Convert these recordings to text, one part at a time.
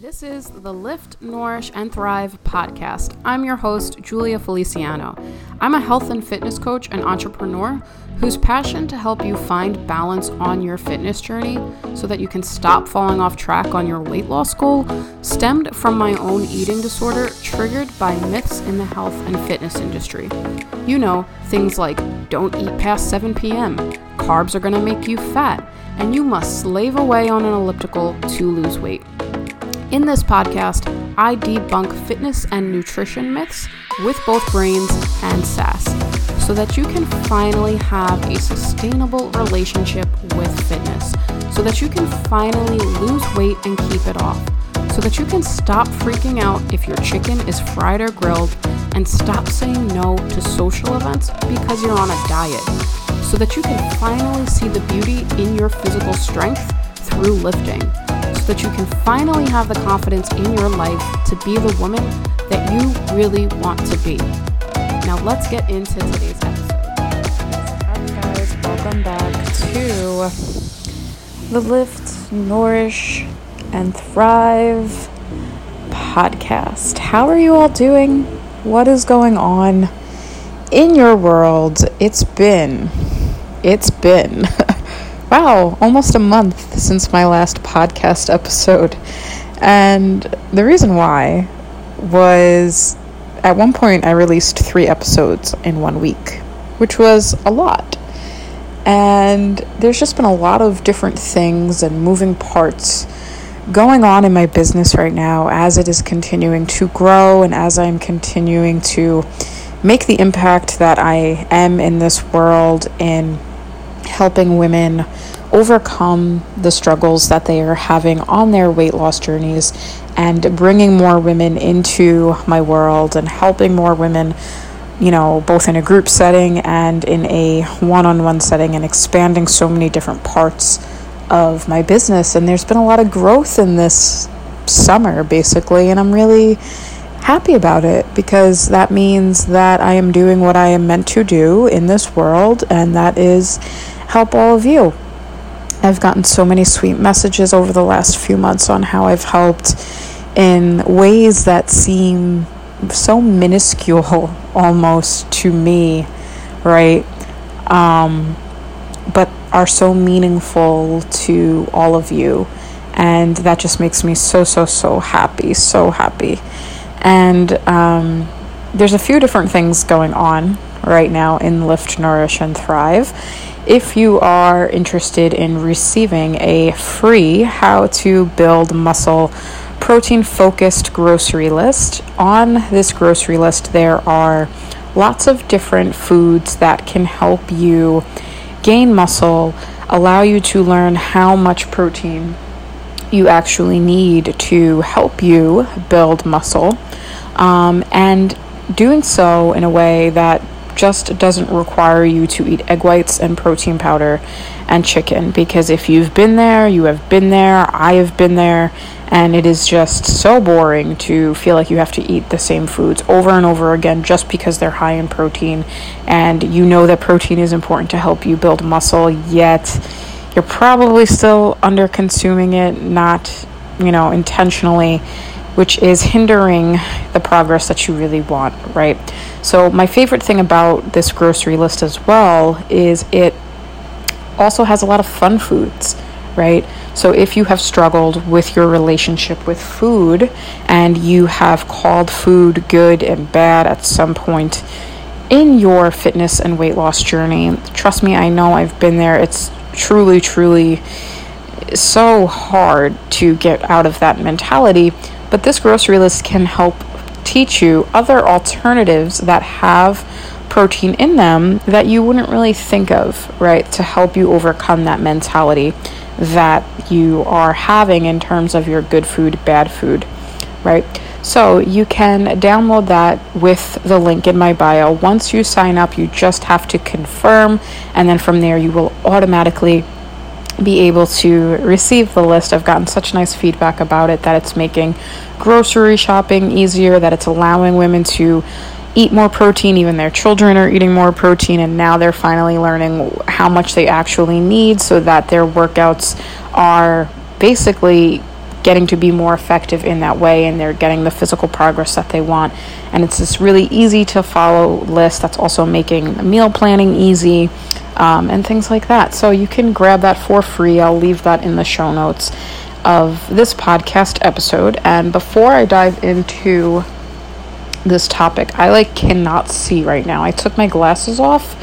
This is the Lift, Nourish, and Thrive podcast. I'm your host, Julia Feliciano. I'm a health and fitness coach and entrepreneur whose passion to help you find balance on your fitness journey so that you can stop falling off track on your weight loss goal stemmed from my own eating disorder triggered by myths in the health and fitness industry. You know, things like don't eat past 7 p.m., carbs are going to make you fat, and you must slave away on an elliptical to lose weight. In this podcast, I debunk fitness and nutrition myths with both brains and sass so that you can finally have a sustainable relationship with fitness, so that you can finally lose weight and keep it off, so that you can stop freaking out if your chicken is fried or grilled and stop saying no to social events because you're on a diet, so that you can finally see the beauty in your physical strength through lifting that you can finally have the confidence in your life to be the woman that you really want to be. Now, let's get into today's episode. Hi, guys, welcome back to the Lift, Nourish, and Thrive podcast. How are you all doing? What is going on in your world? It's been, it's been. wow, almost a month since my last podcast episode. And the reason why was at one point I released three episodes in one week, which was a lot. And there's just been a lot of different things and moving parts going on in my business right now as it is continuing to grow and as I'm continuing to make the impact that I am in this world in helping women overcome the struggles that they are having on their weight loss journeys and bringing more women into my world and helping more women you know both in a group setting and in a one-on-one setting and expanding so many different parts of my business. And there's been a lot of growth in this summer basically. And I'm really happy about it because that means that I am doing what I am meant to do in this world and that is help all of you I've gotten so many sweet messages over the last few months on how I've helped in ways that seem so minuscule almost to me, right? Um, but are so meaningful to all of you. And that just makes me so, so, so happy, so happy. And um, there's a few different things going on right now in Lift, Nourish, and Thrive. If you are interested in receiving a free How to Build Muscle protein focused grocery list, on this grocery list there are lots of different foods that can help you gain muscle, allow you to learn how much protein you actually need to help you build muscle, um, and doing so in a way that just doesn't require you to eat egg whites and protein powder and chicken. Because if you've been there, you have been there, I have been there, and it is just so boring to feel like you have to eat the same foods over and over again just because they're high in protein. And you know that protein is important to help you build muscle, yet you're probably still under consuming it, not, you know, intentionally which is hindering the progress that you really want, right? So, my favorite thing about this grocery list as well is it also has a lot of fun foods, right? So, if you have struggled with your relationship with food and you have called food good and bad at some point in your fitness and weight loss journey, trust me, I know I've been there. It's truly, truly so hard to get out of that mentality but this grocery list can help teach you other alternatives that have protein in them that you wouldn't really think of, right, to help you overcome that mentality that you are having in terms of your good food, bad food, right? So you can download that with the link in my bio. Once you sign up, you just have to confirm, and then from there, you will automatically be able to receive the list. I've gotten such nice feedback about it that it's making grocery shopping easier, that it's allowing women to eat more protein, even their children are eating more protein, and now they're finally learning how much they actually need so that their workouts are basically getting to be more effective in that way and they're getting the physical progress that they want. And it's this really easy to follow list that's also making meal planning easy um, and things like that. So you can grab that for free. I'll leave that in the show notes of this podcast episode. And before I dive into this topic, I like cannot see right now. I took my glasses off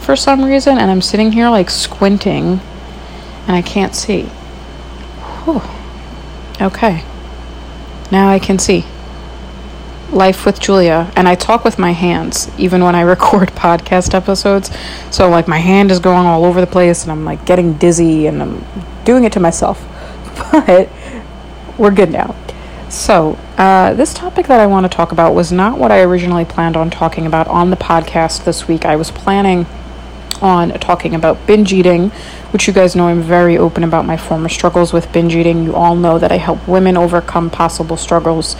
for some reason and I'm sitting here like squinting and I can't see. Whew. Okay. Now I can see. Life with Julia, and I talk with my hands even when I record podcast episodes. So, like, my hand is going all over the place, and I'm like getting dizzy, and I'm doing it to myself. But we're good now. So, uh, this topic that I want to talk about was not what I originally planned on talking about on the podcast this week. I was planning on talking about binge eating, which you guys know I'm very open about my former struggles with binge eating. You all know that I help women overcome possible struggles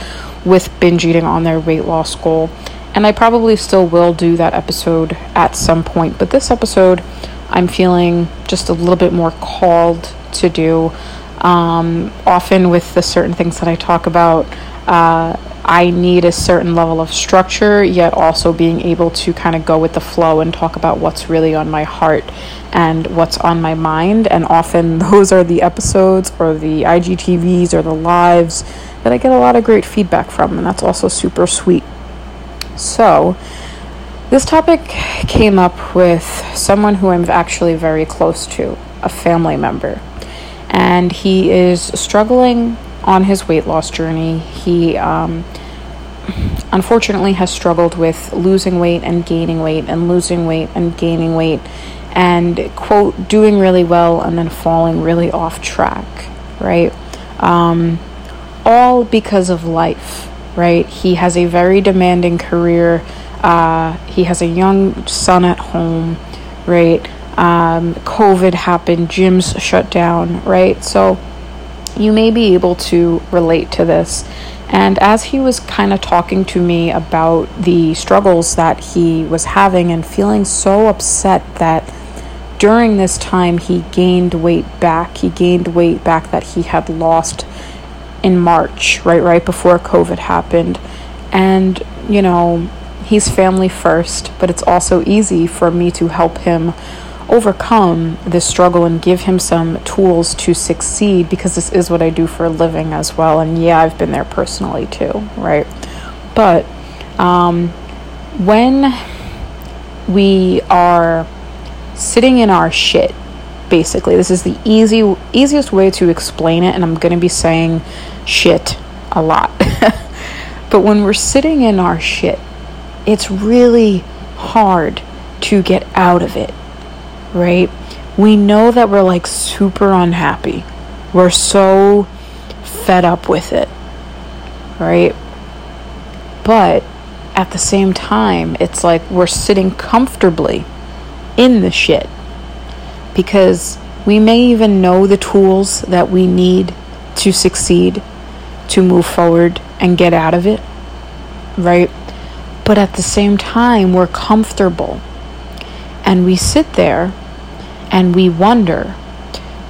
with binge eating on their weight loss goal. And I probably still will do that episode at some point. But this episode, I'm feeling just a little bit more called to do. Um, often with the certain things that I talk about, uh, I need a certain level of structure, yet also being able to kind of go with the flow and talk about what's really on my heart and what's on my mind. And often those are the episodes or the IGTVs or the lives that I get a lot of great feedback from, and that's also super sweet. So, this topic came up with someone who I'm actually very close to, a family member. And he is struggling on his weight loss journey. He um, unfortunately has struggled with losing weight and gaining weight and losing weight and gaining weight and quote doing really well and then falling really off track right? Um, all because of life right? He has a very demanding career. Uh, he has a young son at home right? Um, covid happened gyms shut down right? So you may be able to relate to this. And as he was kind of talking to me about the struggles that he was having and feeling so upset that during this time he gained weight back, he gained weight back that he had lost in March, right right before COVID happened. And, you know, he's family first, but it's also easy for me to help him overcome this struggle and give him some tools to succeed because this is what I do for a living as well. And yeah, I've been there personally too, right? But um, when we are sitting in our shit, basically, this is the easy easiest way to explain it, and I'm gonna be saying shit a lot. but when we're sitting in our shit, it's really hard to get out of it right? We know that we're like super unhappy. We're so fed up with it, right? But at the same time, it's like we're sitting comfortably in the shit because we may even know the tools that we need to succeed, to move forward and get out of it, right? But at the same time, we're comfortable and we sit there and we wonder,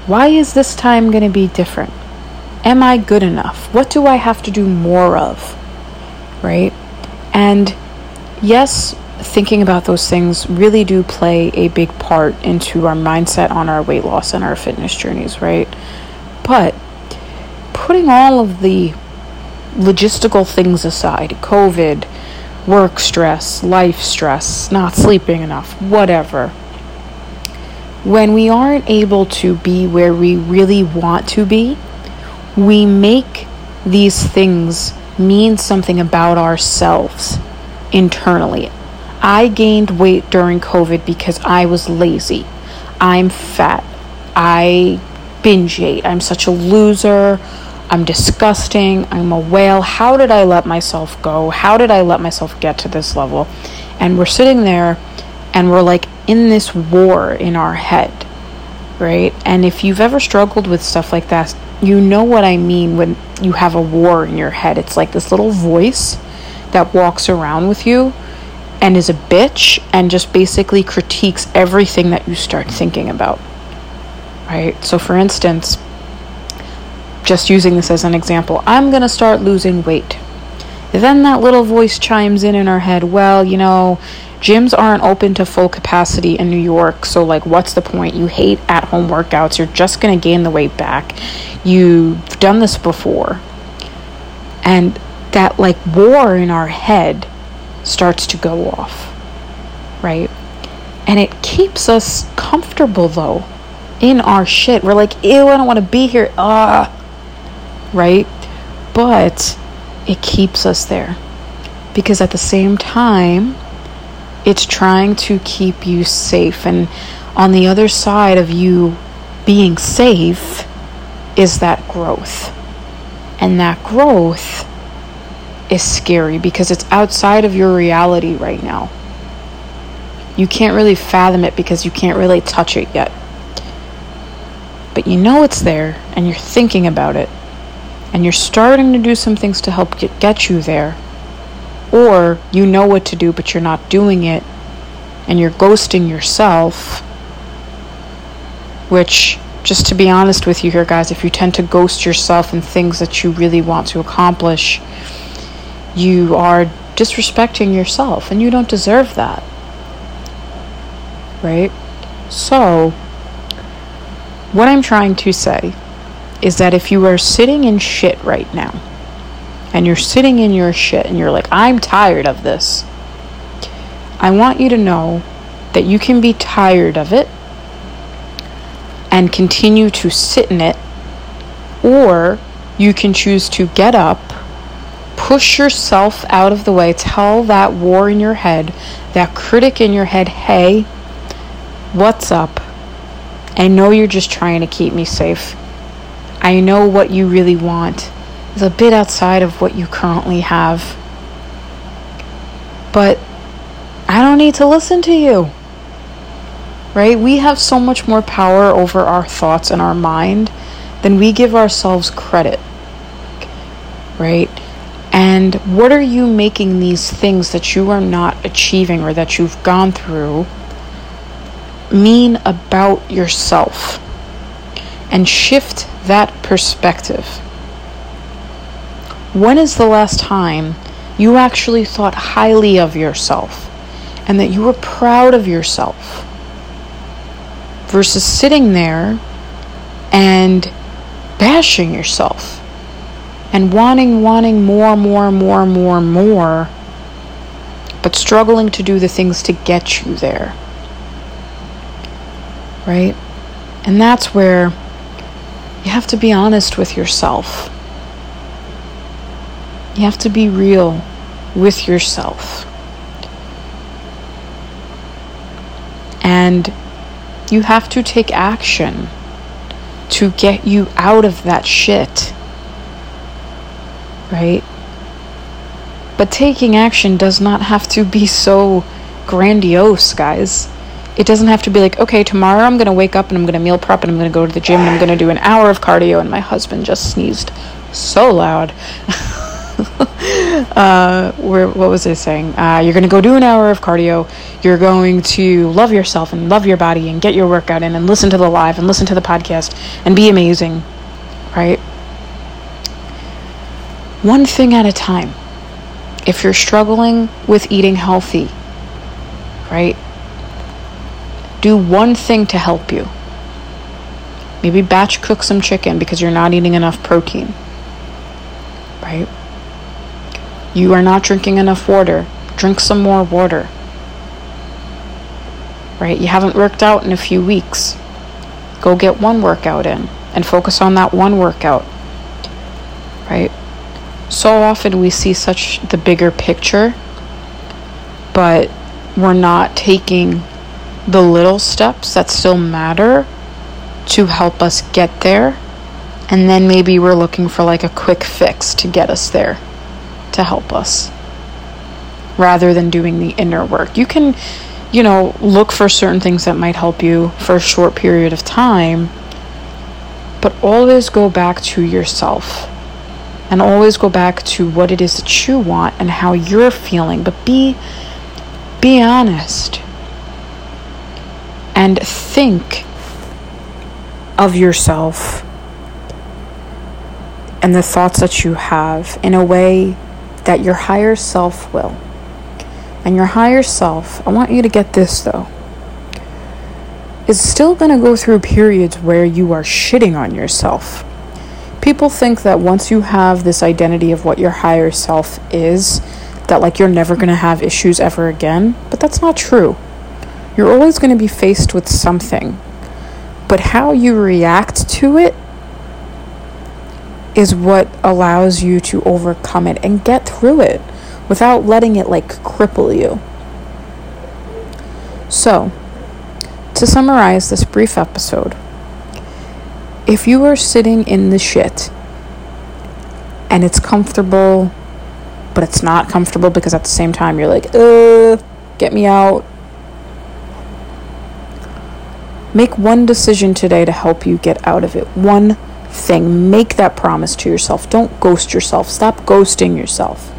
why is this time going to be different? Am I good enough? What do I have to do more of? Right? And yes, thinking about those things really do play a big part into our mindset on our weight loss and our fitness journeys, right? But putting all of the logistical things aside, COVID, work stress, life stress, not sleeping enough, whatever, when we aren't able to be where we really want to be, we make these things mean something about ourselves internally. I gained weight during COVID because I was lazy. I'm fat. I binge ate. I'm such a loser. I'm disgusting. I'm a whale. How did I let myself go? How did I let myself get to this level? And we're sitting there and we're like in this war in our head, right? And if you've ever struggled with stuff like that, you know what I mean when you have a war in your head. It's like this little voice that walks around with you and is a bitch and just basically critiques everything that you start thinking about. Right? So, for instance, just using this as an example, I'm going to start losing weight. Then that little voice chimes in in our head, well, you know, gyms aren't open to full capacity in New York, so like what's the point? You hate at-home workouts. You're just going to gain the weight back. You've done this before. And that like war in our head starts to go off. Right? And it keeps us comfortable though in our shit. We're like, ew, I don't want to be here. Ah. Right? But it keeps us there. Because at the same time, it's trying to keep you safe. And on the other side of you being safe is that growth. And that growth is scary because it's outside of your reality right now. You can't really fathom it because you can't really touch it yet. But you know it's there and you're thinking about it. And you're starting to do some things to help get, get you there or you know what to do but you're not doing it and you're ghosting yourself, which, just to be honest with you here, guys, if you tend to ghost yourself in things that you really want to accomplish, you are disrespecting yourself and you don't deserve that. Right? So, what I'm trying to say is that if you are sitting in shit right now, and you're sitting in your shit and you're like, I'm tired of this. I want you to know that you can be tired of it and continue to sit in it, or you can choose to get up, push yourself out of the way, tell that war in your head, that critic in your head, hey, what's up? I know you're just trying to keep me safe. I know what you really want is a bit outside of what you currently have. But I don't need to listen to you. Right? We have so much more power over our thoughts and our mind than we give ourselves credit. Right? And what are you making these things that you are not achieving or that you've gone through mean about yourself? And shift that perspective. When is the last time you actually thought highly of yourself and that you were proud of yourself versus sitting there and bashing yourself and wanting, wanting more, more, more, more, more, but struggling to do the things to get you there? Right? And that's where you have to be honest with yourself you have to be real with yourself. And you have to take action to get you out of that shit. Right? But taking action does not have to be so grandiose, guys. It doesn't have to be like, okay, tomorrow I'm going to wake up and I'm going to meal prep and I'm going to go to the gym and I'm going to do an hour of cardio. And my husband just sneezed so loud. uh, where, what was I saying? Uh, you're going to go do an hour of cardio. You're going to love yourself and love your body and get your workout in and listen to the live and listen to the podcast and be amazing, right? One thing at a time. If you're struggling with eating healthy, right? Do one thing to help you. Maybe batch cook some chicken because you're not eating enough protein, right? You are not drinking enough water. Drink some more water. Right? You haven't worked out in a few weeks. Go get one workout in and focus on that one workout. Right? So often we see such the bigger picture, but we're not taking the little steps that still matter to help us get there. And then maybe we're looking for like a quick fix to get us there to help us rather than doing the inner work. You can, you know, look for certain things that might help you for a short period of time, but always go back to yourself and always go back to what it is that you want and how you're feeling, but be be honest and think of yourself and the thoughts that you have in a way that your higher self will. And your higher self, I want you to get this though, is still going to go through periods where you are shitting on yourself. People think that once you have this identity of what your higher self is, that like you're never going to have issues ever again, but that's not true. You're always going to be faced with something. But how you react to it is what allows you to overcome it and get through it without letting it like cripple you. So, to summarize this brief episode, if you are sitting in the shit and it's comfortable, but it's not comfortable because at the same time you're like, uh, get me out. Make one decision today to help you get out of it. One thing. Make that promise to yourself. Don't ghost yourself. Stop ghosting yourself.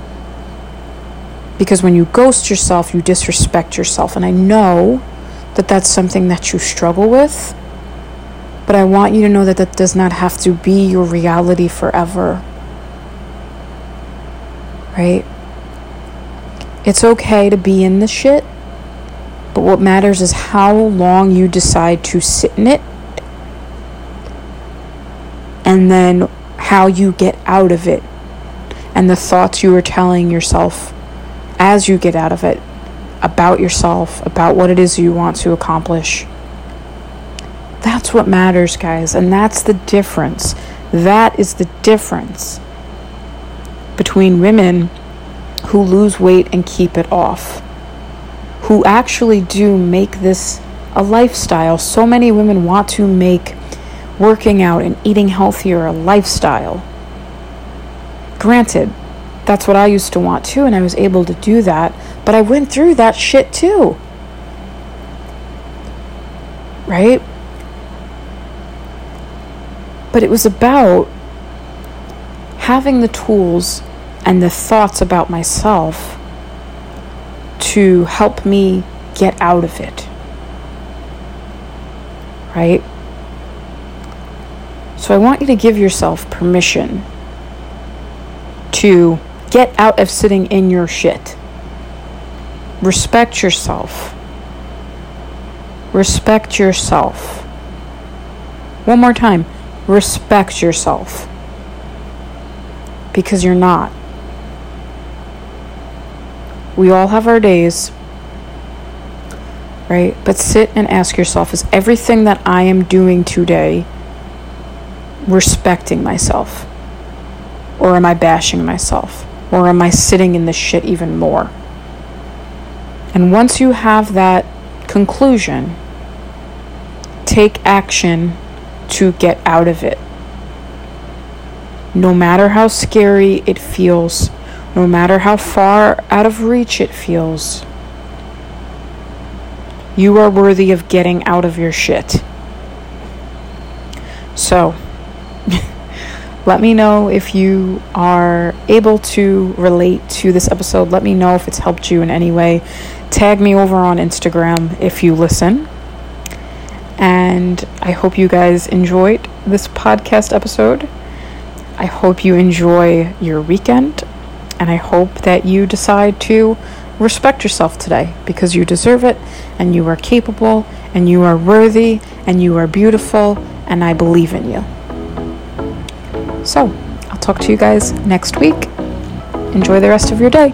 Because when you ghost yourself, you disrespect yourself. And I know that that's something that you struggle with. But I want you to know that that does not have to be your reality forever. Right? It's okay to be in the shit. But what matters is how long you decide to sit in it and then how you get out of it and the thoughts you are telling yourself as you get out of it about yourself, about what it is you want to accomplish. That's what matters, guys, and that's the difference. That is the difference between women who lose weight and keep it off, who actually do make this a lifestyle. So many women want to make working out and eating healthier a lifestyle. Granted, that's what I used to want too, and I was able to do that, but I went through that shit too. Right? But it was about having the tools and the thoughts about myself to help me get out of it. Right? So I want you to give yourself permission to get out of sitting in your shit. Respect yourself. Respect yourself. One more time. Respect yourself. Because you're not. We all have our days, right? But sit and ask yourself is everything that I am doing today respecting myself? Or am I bashing myself? Or am I sitting in the shit even more? And once you have that conclusion, take action to get out of it. No matter how scary it feels, no matter how far out of reach it feels, you are worthy of getting out of your shit. So, let me know if you are able to relate to this episode. Let me know if it's helped you in any way. Tag me over on Instagram if you listen. And I hope you guys enjoyed this podcast episode. I hope you enjoy your weekend. And I hope that you decide to respect yourself today because you deserve it and you are capable and you are worthy and you are beautiful and I believe in you. So, I'll talk to you guys next week. Enjoy the rest of your day.